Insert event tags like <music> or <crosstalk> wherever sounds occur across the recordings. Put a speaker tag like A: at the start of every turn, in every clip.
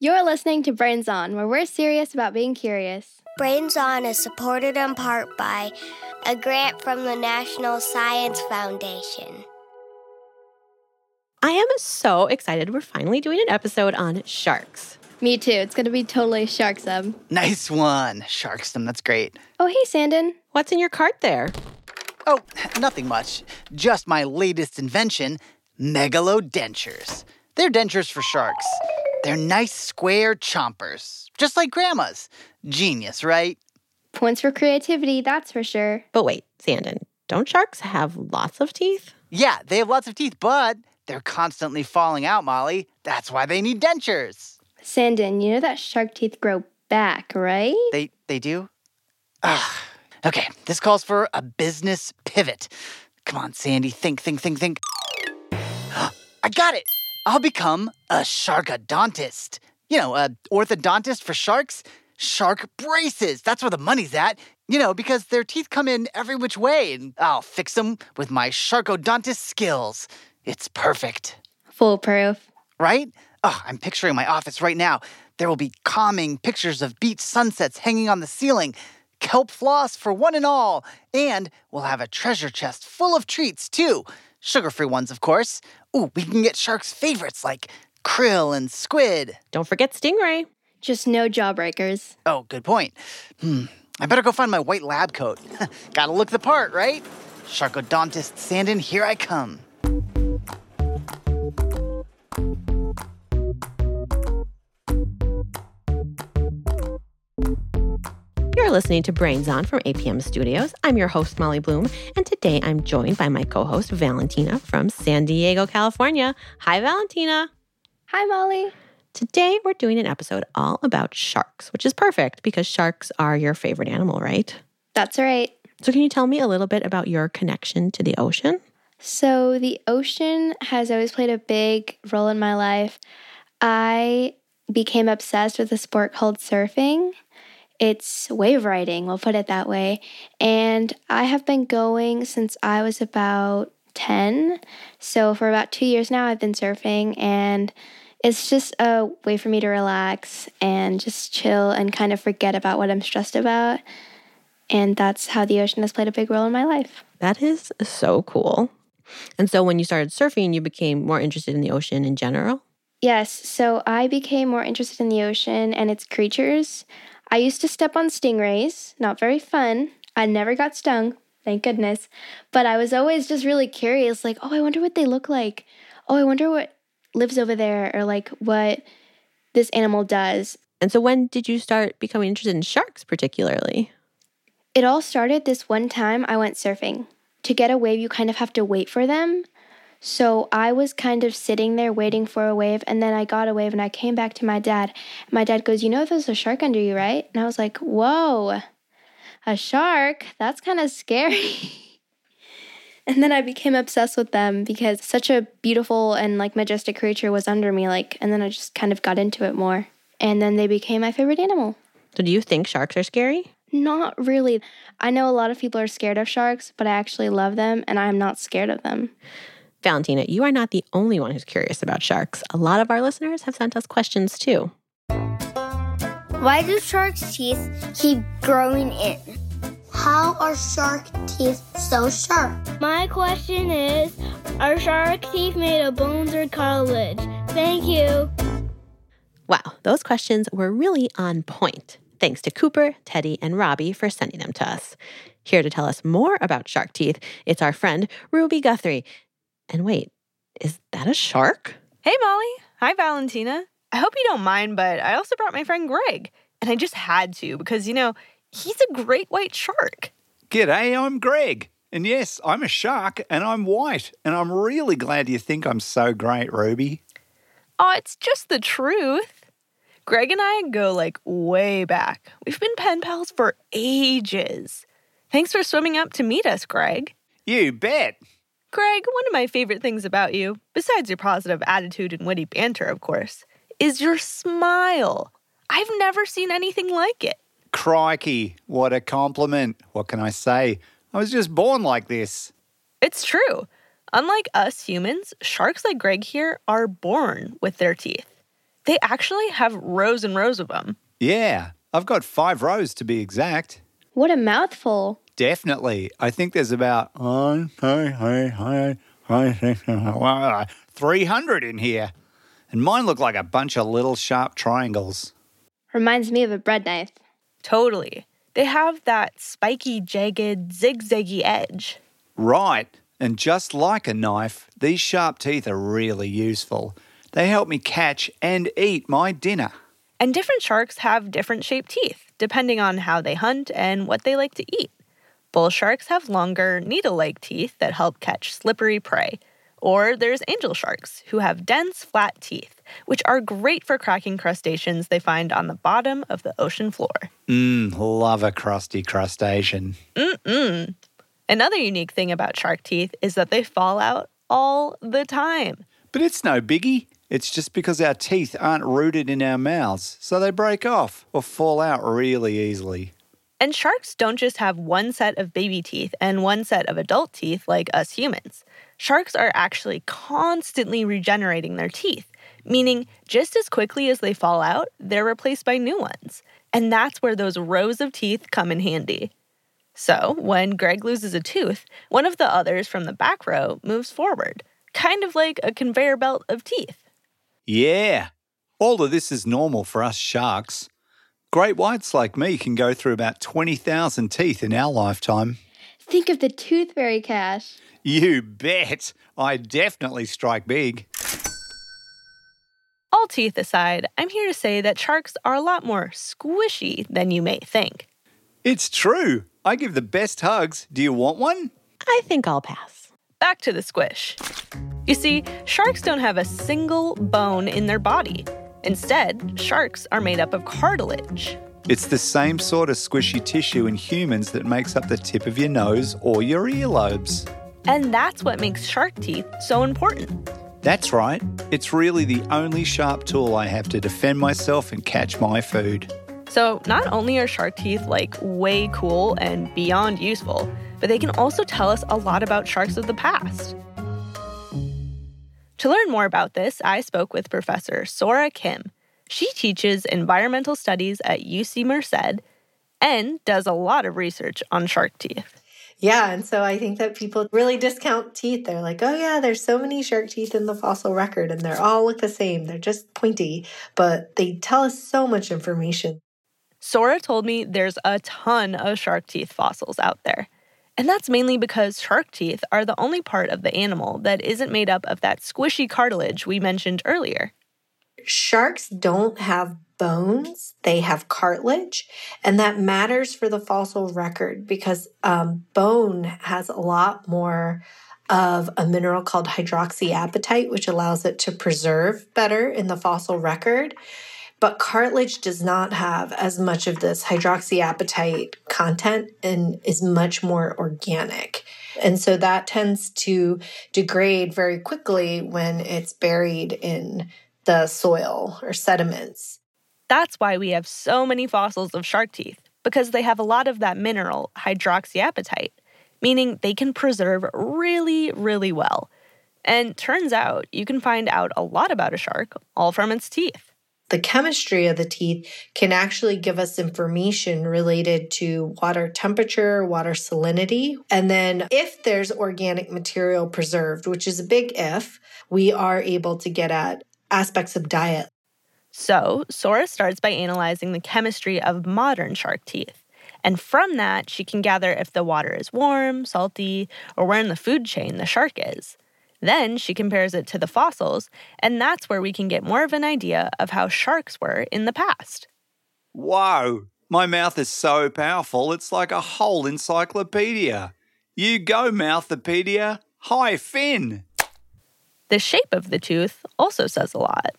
A: You're listening to Brains On, where we're serious about being curious.
B: Brains On is supported in part by a grant from the National Science Foundation.
C: I am so excited. We're finally doing an episode on sharks.
A: Me too. It's going to be totally Sharksum.
D: Nice one, Sharkstum. That's great.
A: Oh, hey, Sandon.
C: What's in your cart there?
D: Oh, nothing much. Just my latest invention, megalodentures. They're dentures for sharks. They're nice square chompers, just like grandma's. Genius, right?
A: Points for creativity, that's for sure.
C: But wait, Sandon, don't sharks have lots of teeth?
D: Yeah, they have lots of teeth, but they're constantly falling out, Molly. That's why they need dentures.
A: Sandon, you know that shark teeth grow back, right?
D: They they do? Ugh. Okay, this calls for a business pivot. Come on, Sandy, think, think, think, think. <gasps> I got it! I'll become a sharkodontist. You know, a orthodontist for sharks. Shark braces. That's where the money's at. You know, because their teeth come in every which way, and I'll fix them with my sharkodontist skills. It's perfect.
A: Foolproof.
D: Right? Oh, I'm picturing my office right now. There will be calming pictures of beach sunsets hanging on the ceiling, kelp floss for one and all, and we'll have a treasure chest full of treats, too. Sugar free ones, of course. Ooh, we can get sharks' favorites like krill and squid.
C: Don't forget stingray.
A: Just no jawbreakers.
D: Oh, good point. Hmm, I better go find my white lab coat. <laughs> Gotta look the part, right? Sharkodontist Sandon, here I come.
C: You're listening to Brains On from APM Studios. I'm your host, Molly Bloom, and today I'm joined by my co host, Valentina from San Diego, California. Hi, Valentina.
A: Hi, Molly.
C: Today we're doing an episode all about sharks, which is perfect because sharks are your favorite animal, right?
A: That's right.
C: So, can you tell me a little bit about your connection to the ocean?
A: So, the ocean has always played a big role in my life. I became obsessed with a sport called surfing. It's wave riding, we'll put it that way. And I have been going since I was about 10. So, for about two years now, I've been surfing, and it's just a way for me to relax and just chill and kind of forget about what I'm stressed about. And that's how the ocean has played a big role in my life.
C: That is so cool. And so, when you started surfing, you became more interested in the ocean in general?
A: Yes, so I became more interested in the ocean and its creatures. I used to step on stingrays, not very fun. I never got stung, thank goodness. But I was always just really curious like, oh, I wonder what they look like. Oh, I wonder what lives over there or like what this animal does.
C: And so, when did you start becoming interested in sharks, particularly?
A: It all started this one time I went surfing. To get a wave, you kind of have to wait for them. So I was kind of sitting there waiting for a wave, and then I got a wave, and I came back to my dad. My dad goes, You know, there's a shark under you, right? And I was like, Whoa, a shark? That's kind of scary. <laughs> and then I became obsessed with them because such a beautiful and like majestic creature was under me, like, and then I just kind of got into it more. And then they became my favorite animal.
C: So, do you think sharks are scary?
A: Not really. I know a lot of people are scared of sharks, but I actually love them and I'm not scared of them.
C: Valentina, you are not the only one who's curious about sharks. A lot of our listeners have sent us questions too.
B: Why do sharks' teeth keep growing in? How are shark teeth so sharp?
E: My question is Are shark teeth made of bones or cartilage? Thank you.
C: Wow, those questions were really on point. Thanks to Cooper, Teddy, and Robbie for sending them to us. Here to tell us more about shark teeth, it's our friend Ruby Guthrie. And wait, is that a shark?
F: Hey, Molly. Hi, Valentina. I hope you don't mind, but I also brought my friend Greg. And I just had to because, you know, he's a great white shark.
G: G'day, I'm Greg. And yes, I'm a shark and I'm white. And I'm really glad you think I'm so great, Ruby.
F: Oh, it's just the truth. Greg and I go like way back. We've been pen pals for ages. Thanks for swimming up to meet us, Greg.
G: You bet.
F: Greg, one of my favorite things about you, besides your positive attitude and witty banter, of course, is your smile. I've never seen anything like it.
G: Crikey, what a compliment. What can I say? I was just born like this.
F: It's true. Unlike us humans, sharks like Greg here are born with their teeth. They actually have rows and rows of them.
G: Yeah, I've got five rows to be exact.
A: What a mouthful.
G: Definitely. I think there's about 300 in here. And mine look like a bunch of little sharp triangles.
A: Reminds me of a bread knife.
F: Totally. They have that spiky, jagged, zigzaggy edge.
G: Right. And just like a knife, these sharp teeth are really useful. They help me catch and eat my dinner.
F: And different sharks have different shaped teeth, depending on how they hunt and what they like to eat. Bull sharks have longer, needle like teeth that help catch slippery prey. Or there's angel sharks, who have dense, flat teeth, which are great for cracking crustaceans they find on the bottom of the ocean floor.
G: Mmm, love a crusty crustacean.
F: Mm-mm. Another unique thing about shark teeth is that they fall out all the time.
G: But it's no biggie. It's just because our teeth aren't rooted in our mouths, so they break off or fall out really easily.
F: And sharks don't just have one set of baby teeth and one set of adult teeth like us humans. Sharks are actually constantly regenerating their teeth, meaning just as quickly as they fall out, they're replaced by new ones. And that's where those rows of teeth come in handy. So, when Greg loses a tooth, one of the others from the back row moves forward, kind of like a conveyor belt of teeth.
G: Yeah. All of this is normal for us sharks. Great whites like me can go through about 20,000 teeth in our lifetime.
A: Think of the tooth fairy cash.
G: You bet. I definitely strike big.
F: All teeth aside, I'm here to say that sharks are a lot more squishy than you may think.
G: It's true. I give the best hugs. Do you want one?
C: I think I'll pass.
F: Back to the squish. You see, sharks don't have a single bone in their body. Instead, sharks are made up of cartilage.
G: It's the same sort of squishy tissue in humans that makes up the tip of your nose or your earlobes.
F: And that's what makes shark teeth so important.
G: That's right. It's really the only sharp tool I have to defend myself and catch my food.
F: So, not only are shark teeth like way cool and beyond useful, but they can also tell us a lot about sharks of the past. To learn more about this, I spoke with Professor Sora Kim. She teaches environmental studies at UC Merced and does a lot of research on shark teeth.
H: Yeah, and so I think that people really discount teeth. They're like, oh, yeah, there's so many shark teeth in the fossil record, and they're all look the same. They're just pointy, but they tell us so much information.
F: Sora told me there's a ton of shark teeth fossils out there. And that's mainly because shark teeth are the only part of the animal that isn't made up of that squishy cartilage we mentioned earlier.
H: Sharks don't have bones, they have cartilage, and that matters for the fossil record because um, bone has a lot more of a mineral called hydroxyapatite, which allows it to preserve better in the fossil record. But cartilage does not have as much of this hydroxyapatite content and is much more organic. And so that tends to degrade very quickly when it's buried in the soil or sediments.
F: That's why we have so many fossils of shark teeth, because they have a lot of that mineral, hydroxyapatite, meaning they can preserve really, really well. And turns out you can find out a lot about a shark all from its teeth.
H: The chemistry of the teeth can actually give us information related to water temperature, water salinity. And then, if there's organic material preserved, which is a big if, we are able to get at aspects of diet
F: so, Sora starts by analyzing the chemistry of modern shark teeth. And from that, she can gather if the water is warm, salty, or where in the food chain the shark is. Then she compares it to the fossils, and that's where we can get more of an idea of how sharks were in the past.
G: Whoa! My mouth is so powerful, it's like a whole encyclopedia. You go, Mouthopedia. Hi, Finn.
F: The shape of the tooth also says a lot.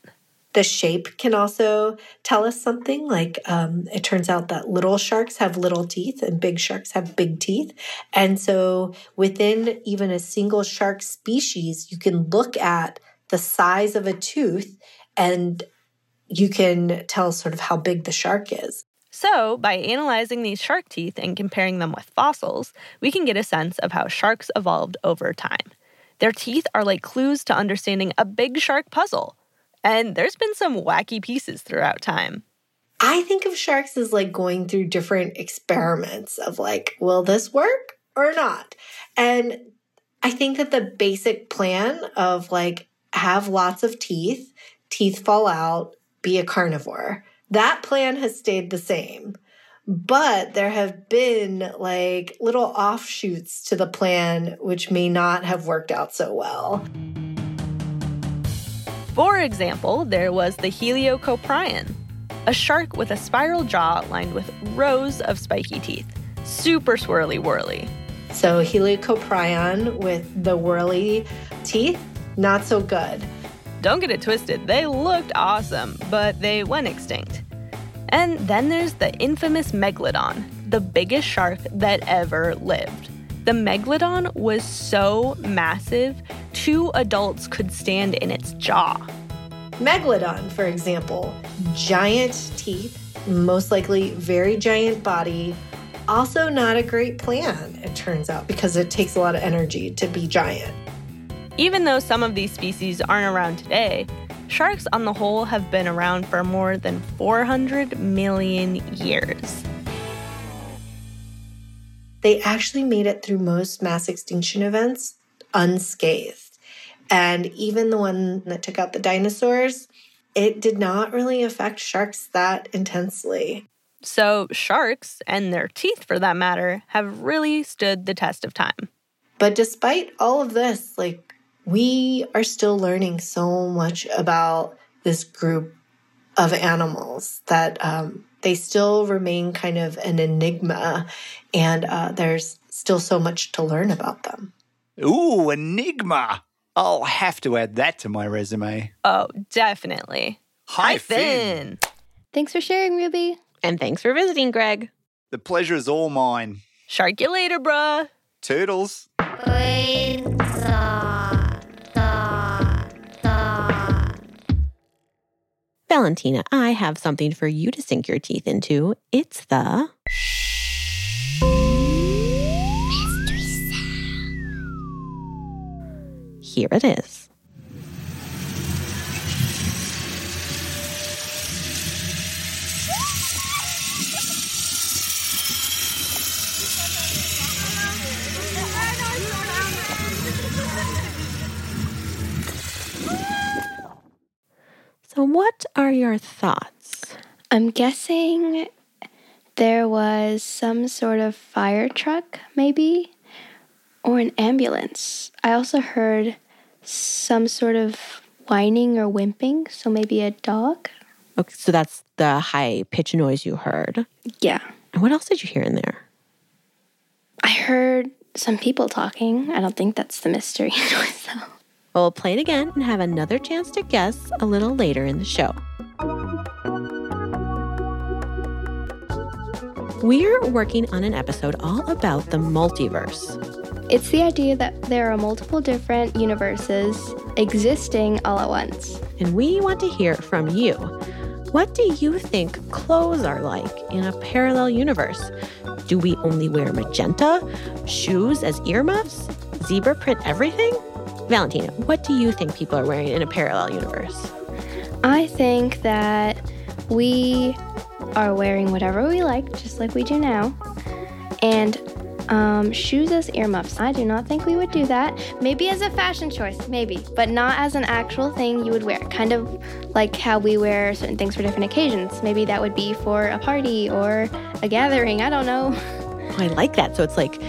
H: The shape can also tell us something. Like um, it turns out that little sharks have little teeth and big sharks have big teeth. And so within even a single shark species, you can look at the size of a tooth and you can tell sort of how big the shark is.
F: So, by analyzing these shark teeth and comparing them with fossils, we can get a sense of how sharks evolved over time. Their teeth are like clues to understanding a big shark puzzle And there's been some wacky pieces throughout time.
H: I think of sharks as like going through different experiments of like, will this work or not? And I think that the basic plan of like have lots of teeth, teeth fall out, be a carnivore, that plan has stayed the same. But there have been like little offshoots to the plan which may not have worked out so well.
F: For example, there was the Helicoprion, a shark with a spiral jaw lined with rows of spiky teeth. Super swirly whirly.
H: So Helicoprion with the whirly teeth, not so good.
F: Don't get it twisted, they looked awesome, but they went extinct. And then there's the infamous Megalodon, the biggest shark that ever lived. The Megalodon was so massive, two adults could stand in its jaw.
H: Megalodon, for example, giant teeth, most likely very giant body. Also, not a great plan, it turns out, because it takes a lot of energy to be giant.
F: Even though some of these species aren't around today, sharks on the whole have been around for more than 400 million years.
H: They actually made it through most mass extinction events unscathed. And even the one that took out the dinosaurs, it did not really affect sharks that intensely.
F: So, sharks, and their teeth for that matter, have really stood the test of time.
H: But despite all of this, like, we are still learning so much about this group of animals that um, they still remain kind of an enigma, and uh, there's still so much to learn about them.
G: Ooh, enigma. I'll have to add that to my resume.
F: Oh, definitely.
G: Hi,
F: Finn.
A: Thanks for sharing, Ruby.
C: And thanks for visiting, Greg.
G: The pleasure is all mine.
F: Shark you later, bruh.
G: Toodles.
C: Valentina, I have something for you to sink your teeth into. It's the. Here it is. What are your thoughts?
A: I'm guessing there was some sort of fire truck, maybe, or an ambulance. I also heard some sort of whining or wimping, so maybe a dog.
C: Okay, so that's the high pitch noise you heard.
A: Yeah.
C: And what else did you hear in there?
A: I heard some people talking. I don't think that's the mystery <laughs> noise, though.
C: Well, we'll play it again and have another chance to guess a little later in the show. We're working on an episode all about the multiverse.
A: It's the idea that there are multiple different universes existing all at once.
C: And we want to hear from you. What do you think clothes are like in a parallel universe? Do we only wear magenta? Shoes as earmuffs? Zebra print everything? Valentina, what do you think people are wearing in a parallel universe?
A: I think that we are wearing whatever we like, just like we do now. And um, shoes as earmuffs. I do not think we would do that. Maybe as a fashion choice, maybe, but not as an actual thing you would wear. Kind of like how we wear certain things for different occasions. Maybe that would be for a party or a gathering. I don't know. <laughs>
C: I like that. So it's like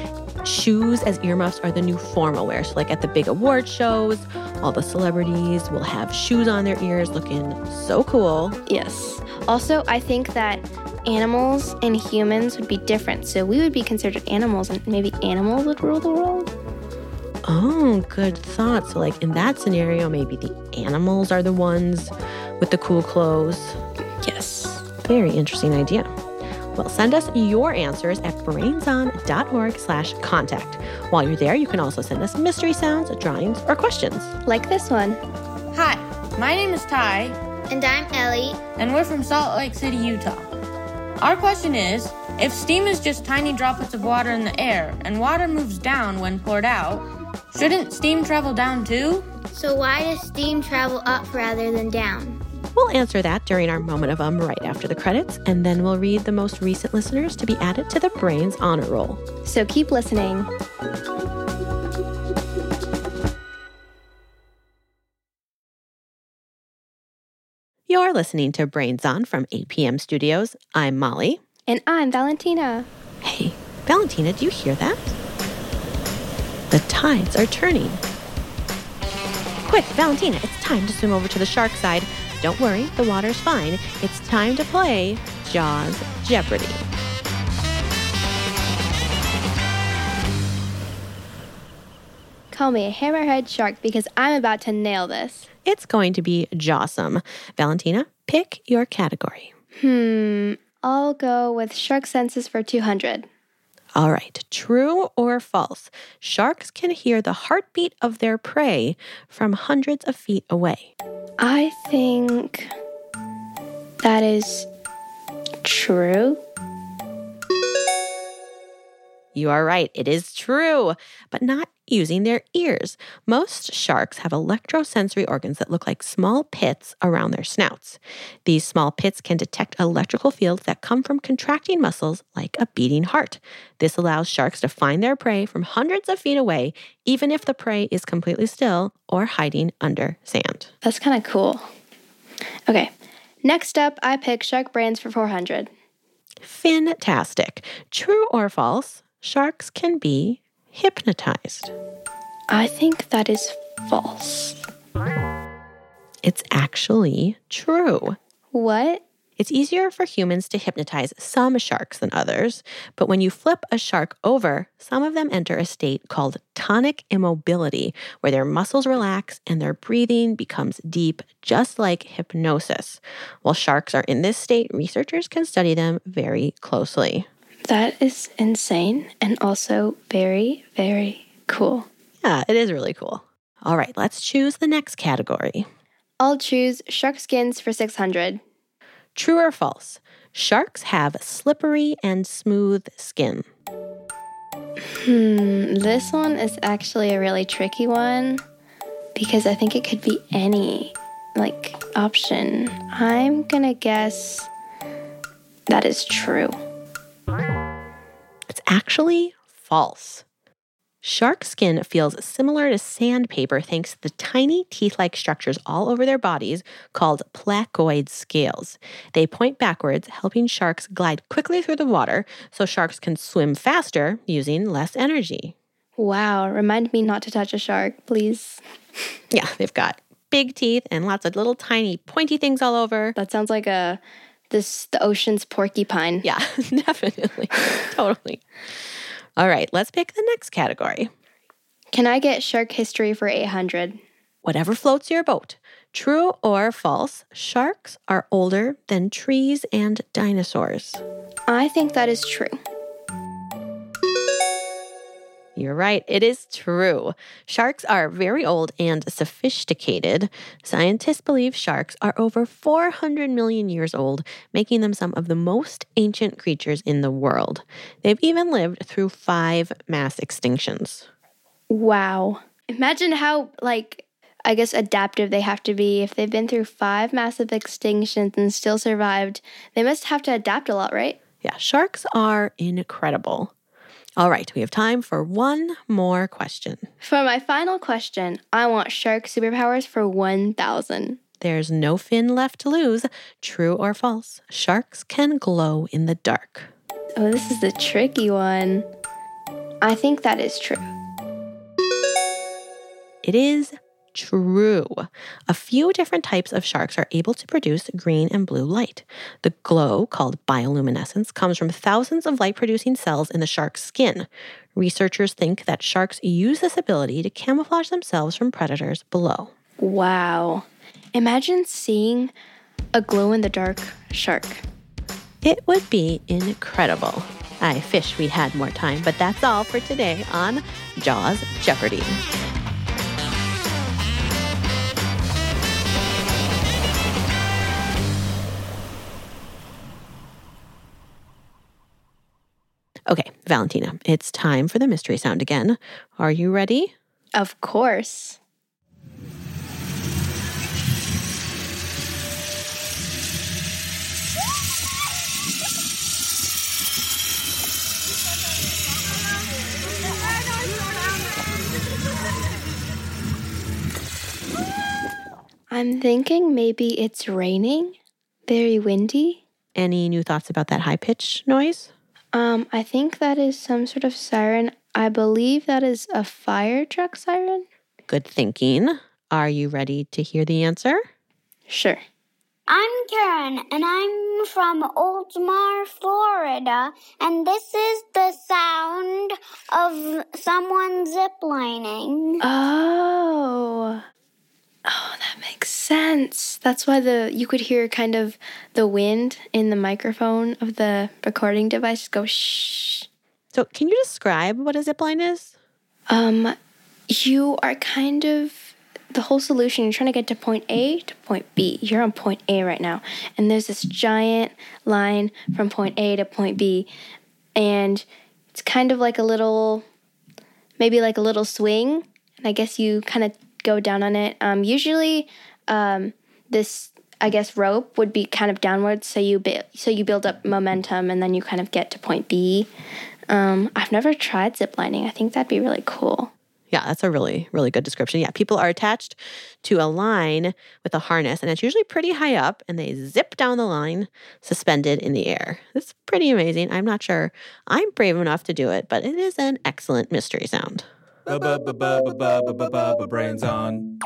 C: shoes as earmuffs are the new formal wear. So, like at the big award shows, all the celebrities will have shoes on their ears looking so cool.
A: Yes. Also, I think that animals and humans would be different. So we would be considered animals, and maybe animals would rule the world.
C: Oh, good thought. So, like in that scenario, maybe the animals are the ones with the cool clothes.
A: Yes.
C: Very interesting idea. Well, send us your answers at brainson.org slash contact. While you're there, you can also send us mystery sounds, drawings, or questions.
A: Like this one.
I: Hi, my name is Ty,
B: And I'm Ellie.
I: and we're from Salt Lake City, Utah. Our question is if steam is just tiny droplets of water in the air and water moves down when poured out, Shouldn't steam travel down too?
B: So why does steam travel up rather than down?
C: We'll answer that during our moment of um right after the credits, and then we'll read the most recent listeners to be added to the Brains Honor Roll.
A: So keep listening.
C: You're listening to Brains On from APM Studios. I'm Molly.
A: And I'm Valentina.
C: Hey, Valentina, do you hear that? The tides are turning. Quick, Valentina, it's time to swim over to the shark side. Don't worry, the water's fine. It's time to play Jaws Jeopardy.
A: Call me a hammerhead shark because I'm about to nail this.
C: It's going to be Jawsome. Valentina, pick your category.
A: Hmm, I'll go with shark senses for 200.
C: All right, true or false? Sharks can hear the heartbeat of their prey from hundreds of feet away.
A: I think that is true.
C: You are right, it is true, but not using their ears. Most sharks have electrosensory organs that look like small pits around their snouts. These small pits can detect electrical fields that come from contracting muscles like a beating heart. This allows sharks to find their prey from hundreds of feet away, even if the prey is completely still or hiding under sand.
A: That's kind of cool. Okay, next up, I pick shark brands for 400.
C: Fantastic. True or false? Sharks can be hypnotized.
A: I think that is false.
C: It's actually true.
A: What?
C: It's easier for humans to hypnotize some sharks than others, but when you flip a shark over, some of them enter a state called tonic immobility, where their muscles relax and their breathing becomes deep, just like hypnosis. While sharks are in this state, researchers can study them very closely.
A: That is insane and also very, very cool.
C: Yeah, it is really cool. All right, let's choose the next category.
A: I'll choose shark skins for 600.
C: True or false? Sharks have slippery and smooth skin.
A: Hmm, this one is actually a really tricky one because I think it could be any like option. I'm going to guess that is true.
C: Actually false. Shark skin feels similar to sandpaper thanks to the tiny teeth like structures all over their bodies called placoid scales. They point backwards, helping sharks glide quickly through the water so sharks can swim faster using less energy.
A: Wow, remind me not to touch a shark, please.
C: Yeah, they've got big teeth and lots of little tiny pointy things all over.
A: That sounds like a this the ocean's porcupine.
C: Yeah, <laughs> definitely. totally. All right, let's pick the next category.
A: Can I get shark history for 800?
C: Whatever floats your boat. True or false, sharks are older than trees and dinosaurs.
A: I think that is true.
C: You're right, it is true. Sharks are very old and sophisticated. Scientists believe sharks are over 400 million years old, making them some of the most ancient creatures in the world. They've even lived through five mass extinctions.
A: Wow. Imagine how, like, I guess adaptive they have to be. If they've been through five massive extinctions and still survived, they must have to adapt a lot, right?
C: Yeah, sharks are incredible. All right, we have time for one more question.
A: For my final question, I want shark superpowers for 1000.
C: There's no fin left to lose. True or false? Sharks can glow in the dark.
A: Oh, this is a tricky one. I think that is true.
C: It is true. A few different types of sharks are able to produce green and blue light. The glow, called bioluminescence, comes from thousands of light producing cells in the shark's skin. Researchers think that sharks use this ability to camouflage themselves from predators below.
A: Wow. Imagine seeing a glow in the dark shark.
C: It would be incredible. I wish we had more time, but that's all for today on Jaws Jeopardy. Okay, Valentina, it's time for the mystery sound again. Are you ready?
A: Of course. I'm thinking maybe it's raining. Very windy.
C: Any new thoughts about that high pitch noise?
A: Um, I think that is some sort of siren. I believe that is a fire truck siren.
C: Good thinking. Are you ready to hear the answer?
A: Sure.
B: I'm Karen, and I'm from Oldsmar, Florida, and this is the sound of someone ziplining.
A: Oh. Oh, that makes sense. That's why the you could hear kind of the wind in the microphone of the recording device go shh.
C: So, can you describe what a zip line is?
A: Um, you are kind of the whole solution. You're trying to get to point A to point B. You're on point A right now, and there's this giant line from point A to point B, and it's kind of like a little, maybe like a little swing. And I guess you kind of go down on it. Um, usually, um, this I guess rope would be kind of downwards, so you bu- so you build up momentum, and then you kind of get to point B. Um, I've never tried ziplining. I think that'd be really cool.
C: Yeah, that's a really, really good description. Yeah, people are attached to a line with a harness, and it's usually pretty high up, and they zip down the line suspended in the air. It's pretty amazing. I'm not sure I'm brave enough to do it, but it is an excellent mystery sound.
J: Brains on.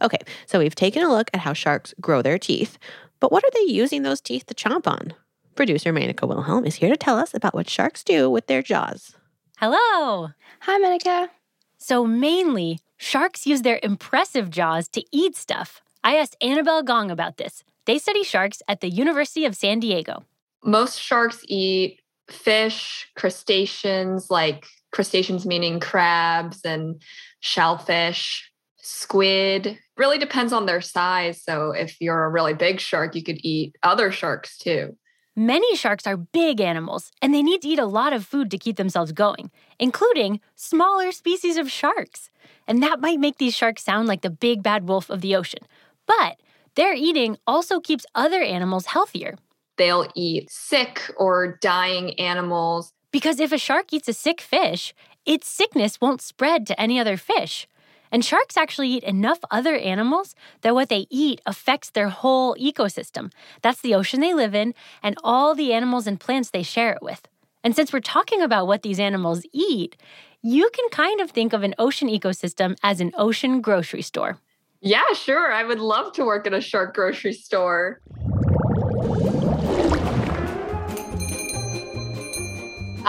C: Okay, so we've taken a look at how sharks grow their teeth, but what are they using those teeth to chomp on? Producer Menaka Wilhelm is here to tell us about what sharks do with their jaws.
K: Hello.
A: Hi, Menaka.
K: So, mainly, sharks use their impressive jaws to eat stuff. I asked Annabelle Gong about this. They study sharks at the University of San Diego.
L: Most sharks eat fish, crustaceans, like crustaceans meaning crabs and shellfish, squid. Really depends on their size. So, if you're a really big shark, you could eat other sharks too.
K: Many sharks are big animals, and they need to eat a lot of food to keep themselves going, including smaller species of sharks. And that might make these sharks sound like the big bad wolf of the ocean. But their eating also keeps other animals healthier.
L: They'll eat sick or dying animals.
K: Because if a shark eats a sick fish, its sickness won't spread to any other fish. And sharks actually eat enough other animals that what they eat affects their whole ecosystem. That's the ocean they live in and all the animals and plants they share it with. And since we're talking about what these animals eat, you can kind of think of an ocean ecosystem as an ocean grocery store.
L: Yeah, sure. I would love to work at a shark grocery store.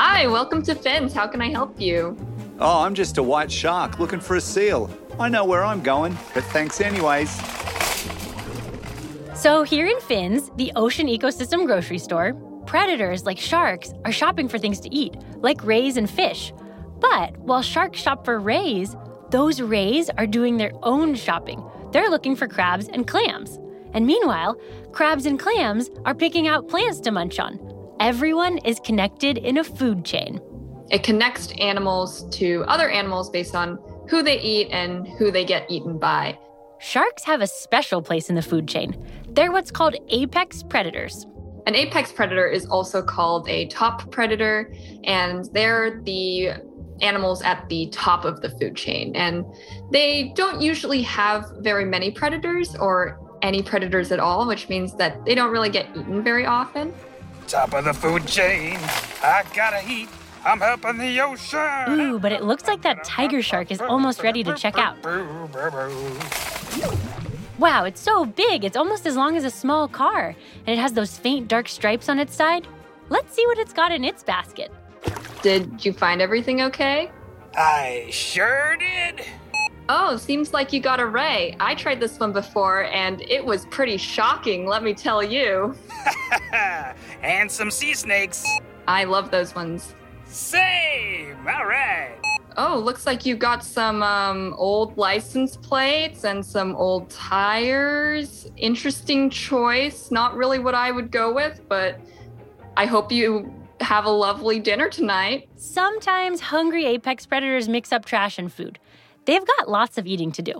L: Hi, welcome to Fins. How can I help you?
G: Oh, I'm just a white shark looking for a seal. I know where I'm going, but thanks anyways.
K: So, here in Fins, the ocean ecosystem grocery store, predators like sharks are shopping for things to eat, like rays and fish. But while sharks shop for rays, those rays are doing their own shopping. They're looking for crabs and clams. And meanwhile, crabs and clams are picking out plants to munch on. Everyone is connected in a food chain.
L: It connects animals to other animals based on who they eat and who they get eaten by.
K: Sharks have a special place in the food chain. They're what's called apex predators.
L: An apex predator is also called a top predator, and they're the animals at the top of the food chain. And they don't usually have very many predators or any predators at all, which means that they don't really get eaten very often.
J: Top of the food chain. I gotta eat. I'm helping the ocean.
K: Ooh, but it looks like that tiger shark is almost ready to check out. Wow, it's so big. It's almost as long as a small car. And it has those faint dark stripes on its side. Let's see what it's got in its basket.
L: Did you find everything okay?
J: I sure did.
L: Oh, seems like you got a ray. I tried this one before and it was pretty shocking, let me tell you. <laughs>
J: and some sea snakes.
L: I love those ones.
J: Same. All right.
L: Oh, looks like you got some um, old license plates and some old tires. Interesting choice. Not really what I would go with, but I hope you have a lovely dinner tonight.
K: Sometimes hungry apex predators mix up trash and food. They've got lots of eating to do.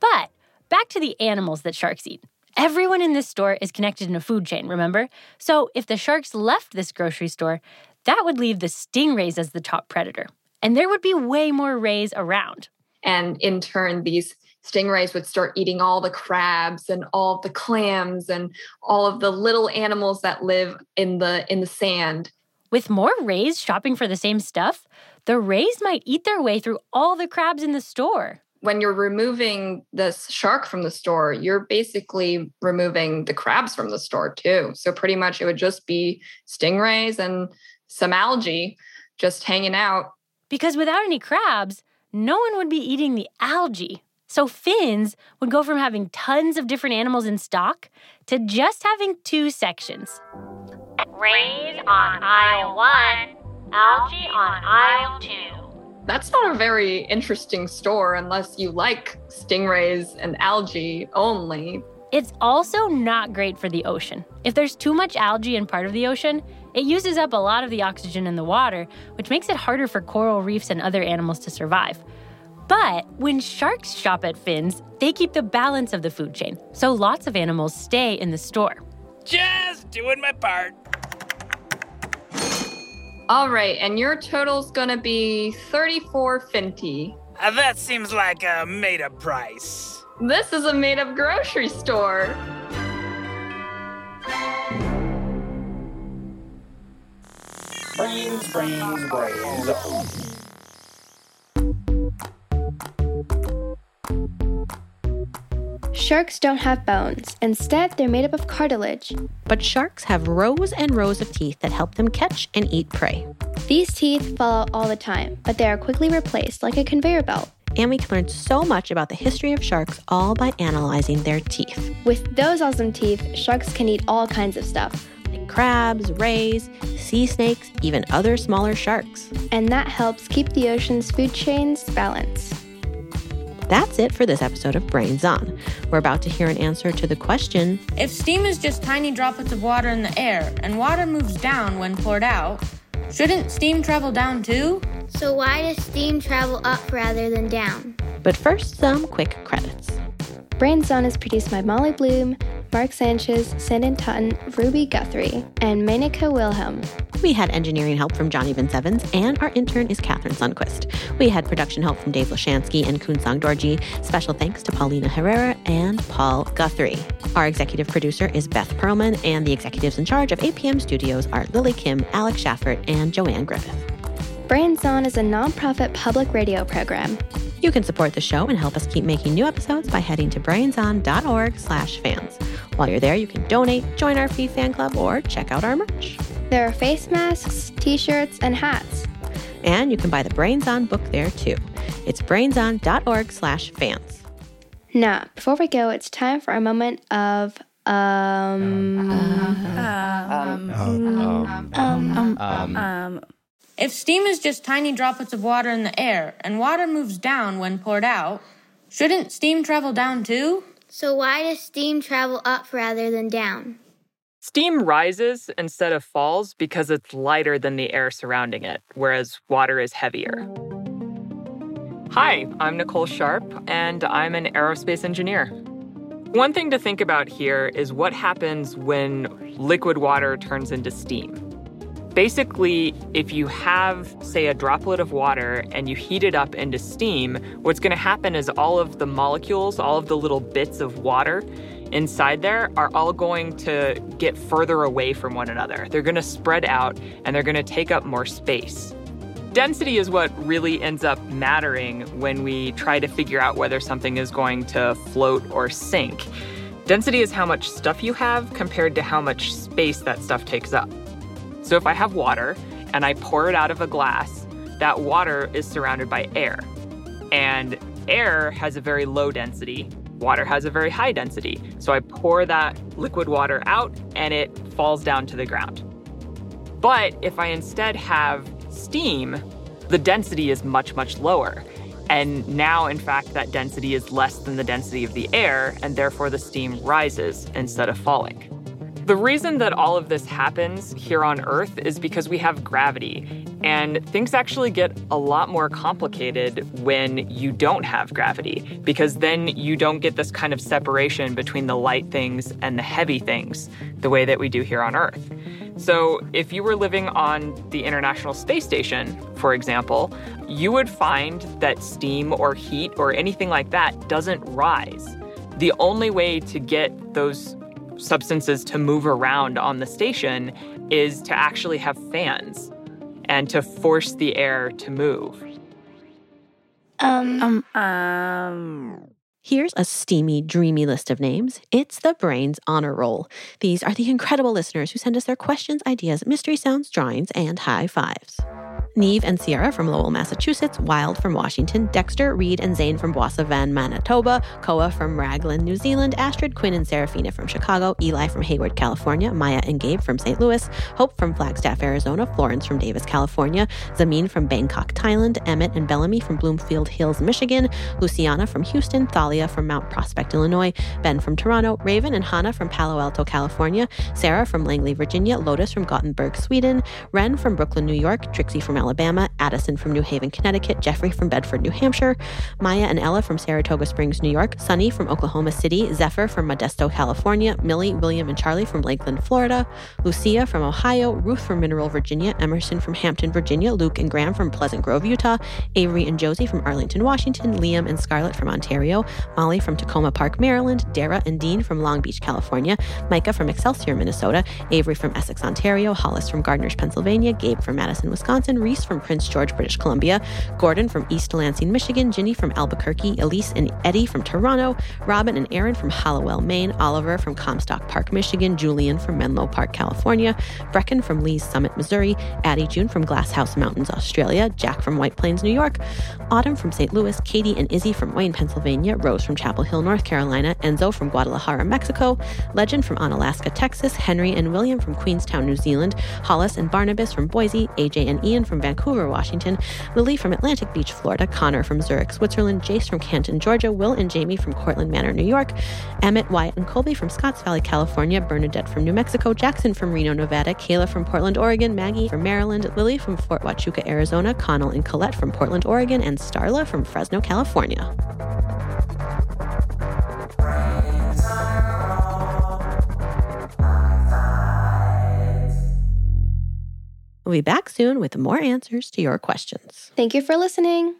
K: But back to the animals that sharks eat. Everyone in this store is connected in a food chain, remember? So if the sharks left this grocery store, that would leave the stingrays as the top predator. And there would be way more rays around.
L: And in turn, these stingrays would start eating all the crabs and all the clams and all of the little animals that live in the in the sand.
K: With more rays shopping for the same stuff, the rays might eat their way through all the crabs in the store.
L: When you're removing this shark from the store, you're basically removing the crabs from the store too. So pretty much it would just be stingrays and some algae just hanging out.
K: Because without any crabs, no one would be eating the algae. So fins would go from having tons of different animals in stock to just having two sections.
M: Rays on aisle one, algae on aisle two.
L: That's not a very interesting store unless you like stingrays and algae only.
K: It's also not great for the ocean. If there's too much algae in part of the ocean, it uses up a lot of the oxygen in the water, which makes it harder for coral reefs and other animals to survive. But when sharks shop at Finn's, they keep the balance of the food chain, so lots of animals stay in the store.
J: Just doing my part.
L: All right, and your total's gonna be 34 Finty.
J: Uh, that seems like a made up price.
L: This is a made up grocery store.
J: Brains, brains, brains.
A: Sharks don't have bones. Instead, they're made up of cartilage.
C: But sharks have rows and rows of teeth that help them catch and eat prey.
A: These teeth fall out all the time, but they are quickly replaced like a conveyor belt.
C: And we can learn so much about the history of sharks all by analyzing their teeth.
A: With those awesome teeth, sharks can eat all kinds of stuff.
C: Like crabs, rays, sea snakes, even other smaller sharks.
A: And that helps keep the ocean's food chains balanced.
C: That's it for this episode of Brains On. We're about to hear an answer to the question
I: If steam is just tiny droplets of water in the air and water moves down when poured out, shouldn't steam travel down too?
B: So why does steam travel up rather than down?
C: But first, some quick credits.
A: Brains On is produced by Molly Bloom, Mark Sanchez, Sandon Totten, Ruby Guthrie, and Menaka Wilhelm.
C: We had engineering help from Johnny Vince Evans, and our intern is Catherine Sunquist. We had production help from Dave Lashansky and Kunsang Dorji. Special thanks to Paulina Herrera and Paul Guthrie. Our executive producer is Beth Perlman, and the executives in charge of APM Studios are Lily Kim, Alex Schaffert, and Joanne Griffith.
A: Brains On is a nonprofit public radio program.
C: You can support the show and help us keep making new episodes by heading to brainson.org slash fans. While you're there, you can donate, join our free fan club, or check out our merch.
A: There are face masks, t-shirts, and hats.
C: And you can buy the Brains On book there too. It's brainson.org slash fans.
A: Now, before we go, it's time for a moment of um
I: um um um um um if steam is just tiny droplets of water in the air and water moves down when poured out, shouldn't steam travel down too?
B: So why does steam travel up rather than down?
N: Steam rises instead of falls because it's lighter than the air surrounding it, whereas water is heavier. Hi, I'm Nicole Sharp, and I'm an aerospace engineer. One thing to think about here is what happens when liquid water turns into steam. Basically, if you have, say, a droplet of water and you heat it up into steam, what's going to happen is all of the molecules, all of the little bits of water inside there are all going to get further away from one another. They're going to spread out and they're going to take up more space. Density is what really ends up mattering when we try to figure out whether something is going to float or sink. Density is how much stuff you have compared to how much space that stuff takes up. So if I have water and I pour it out of a glass, that water is surrounded by air. And air has a very low density, water has a very high density. So I pour that liquid water out and it falls down to the ground. But if I instead have steam, the density is much, much lower. And now, in fact, that density is less than the density of the air, and therefore the steam rises instead of falling. The reason that all of this happens here on Earth is because we have gravity. And things actually get a lot more complicated when you don't have gravity, because then you don't get this kind of separation between the light things and the heavy things the way that we do here on Earth. So, if you were living on the International Space Station, for example, you would find that steam or heat or anything like that doesn't rise. The only way to get those substances to move around on the station is to actually have fans and to force the air to move.
B: Um,
C: um, um. Here's a steamy, dreamy list of names. It's the Brains Honor Roll. These are the incredible listeners who send us their questions, ideas, mystery sounds, drawings, and high fives. Neve and Sierra from Lowell, Massachusetts, Wild from Washington, Dexter, Reed, and Zane from Boissevain, Manitoba, Koa from Raglan, New Zealand, Astrid, Quinn, and Serafina from Chicago, Eli from Hayward, California, Maya and Gabe from St. Louis, Hope from Flagstaff, Arizona, Florence from Davis, California, Zamin from Bangkok, Thailand, Emmett and Bellamy from Bloomfield Hills, Michigan, Luciana from Houston, Thalia from Mount Prospect, Illinois, Ben from Toronto, Raven and Hannah from Palo Alto, California, Sarah from Langley, Virginia, Lotus from Gothenburg, Sweden, Ren from Brooklyn, New York, Trixie from Alabama, Addison from New Haven, Connecticut, Jeffrey from Bedford, New Hampshire, Maya and Ella from Saratoga Springs, New York, Sunny from Oklahoma City, Zephyr from Modesto, California, Millie, William, and Charlie from Lakeland, Florida, Lucia from Ohio, Ruth from Mineral, Virginia, Emerson from Hampton, Virginia, Luke and Graham from Pleasant Grove, Utah, Avery and Josie from Arlington, Washington, Liam and Scarlett from Ontario, Molly from Takoma Park, Maryland, Dara and Dean from Long Beach, California, Micah from Excelsior, Minnesota, Avery from Essex, Ontario, Hollis from Gardners, Pennsylvania, Gabe from Madison, Wisconsin, Reese from Prince George, British Columbia, Gordon from East Lansing, Michigan, Ginny from Albuquerque, Elise and Eddie from Toronto, Robin and Aaron from Hallowell, Maine, Oliver from Comstock Park, Michigan, Julian from Menlo Park, California, Brecken from Lee's Summit, Missouri, Addie June from Glasshouse Mountains, Australia, Jack from White Plains, New York, Autumn from St. Louis, Katie and Izzy from Wayne, Pennsylvania, Rose from Chapel Hill, North Carolina, Enzo from Guadalajara, Mexico, Legend from Onalaska, Texas, Henry and William from Queenstown, New Zealand, Hollis and Barnabas from Boise, AJ and Ian from Vancouver, Washington, Lily from Atlantic Beach, Florida, Connor from Zurich, Switzerland, Jace from Canton, Georgia, Will and Jamie from Cortlandt Manor, New York, Emmett, Wyatt, and Colby from Scotts Valley, California, Bernadette from New Mexico, Jackson from Reno, Nevada, Kayla from Portland, Oregon, Maggie from Maryland, Lily from Fort Huachuca, Arizona, Connell and Colette from Portland, Oregon, and Starla from Fresno, California. We'll be back soon with more answers to your questions.
A: Thank you for listening.